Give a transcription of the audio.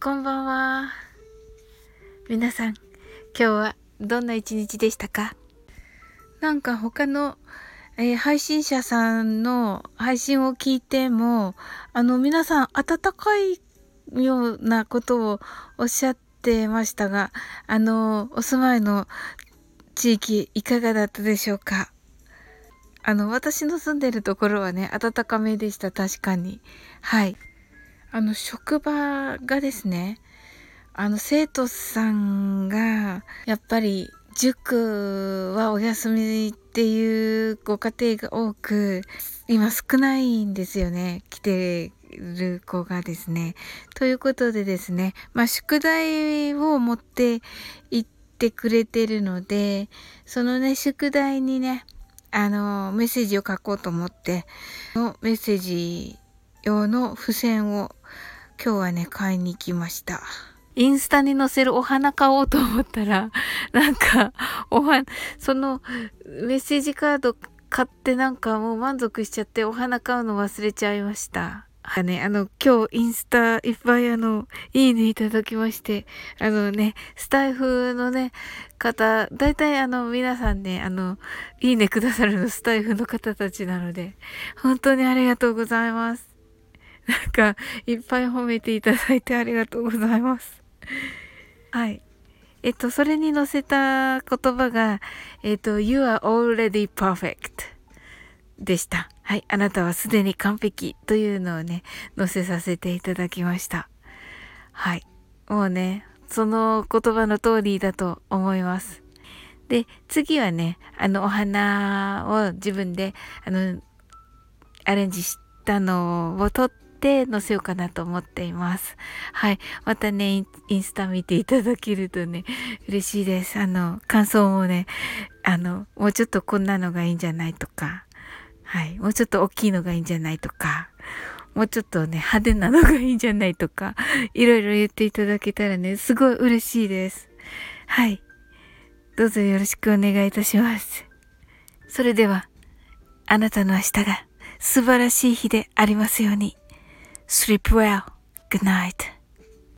こんばんは。皆さん、今日はどんな一日でしたか？なんか他の、えー、配信者さんの配信を聞いても、あの皆さん温かいようなことをおっしゃってましたが、あの、お住まいの地域いかがだったでしょうか？あの、私の住んでるところはね、暖かめでした、確かに。はい。あの、職場がですね、あの、生徒さんが、やっぱり、塾はお休みっていうご家庭が多く、今少ないんですよね。来てる子がですね。ということでですね、まあ、宿題を持って行ってくれてるので、そのね、宿題にね、あの、メッセージを書こうと思って、のメッセージ用の付箋を今日はね、買いに行きました。インスタに載せるお花買おうと思ったら、なんか、お花、そのメッセージカード買ってなんかもう満足しちゃってお花買うの忘れちゃいました。はね、あの、今日インスタいっぱいあの、いいねいただきまして、あのね、スタイフのね、方、だいたいあの、皆さんね、あの、いいねくださるのスタイフの方たちなので、本当にありがとうございます。なんか、いっぱい褒めていただいてありがとうございます。はい。えっと、それに載せた言葉が、えっと、You are already perfect でした。はい。あなたはすでに完璧というのをね、載せさせていただきました。はい。もうね、その言葉の通りだと思います。で、次はね、あの、お花を自分で、あの、アレンジしたのを撮って載せようかなと思っています。はい。またね、インスタ見ていただけるとね、嬉しいです。あの、感想もね、あの、もうちょっとこんなのがいいんじゃないとか、はい。もうちょっと大きいのがいいんじゃないとか、もうちょっとね、派手なのがいいんじゃないとか、いろいろ言っていただけたらね、すごい嬉しいです。はい。どうぞよろしくお願いいたします。それでは、あなたの明日が素晴らしい日でありますように。Sleep well. Good night.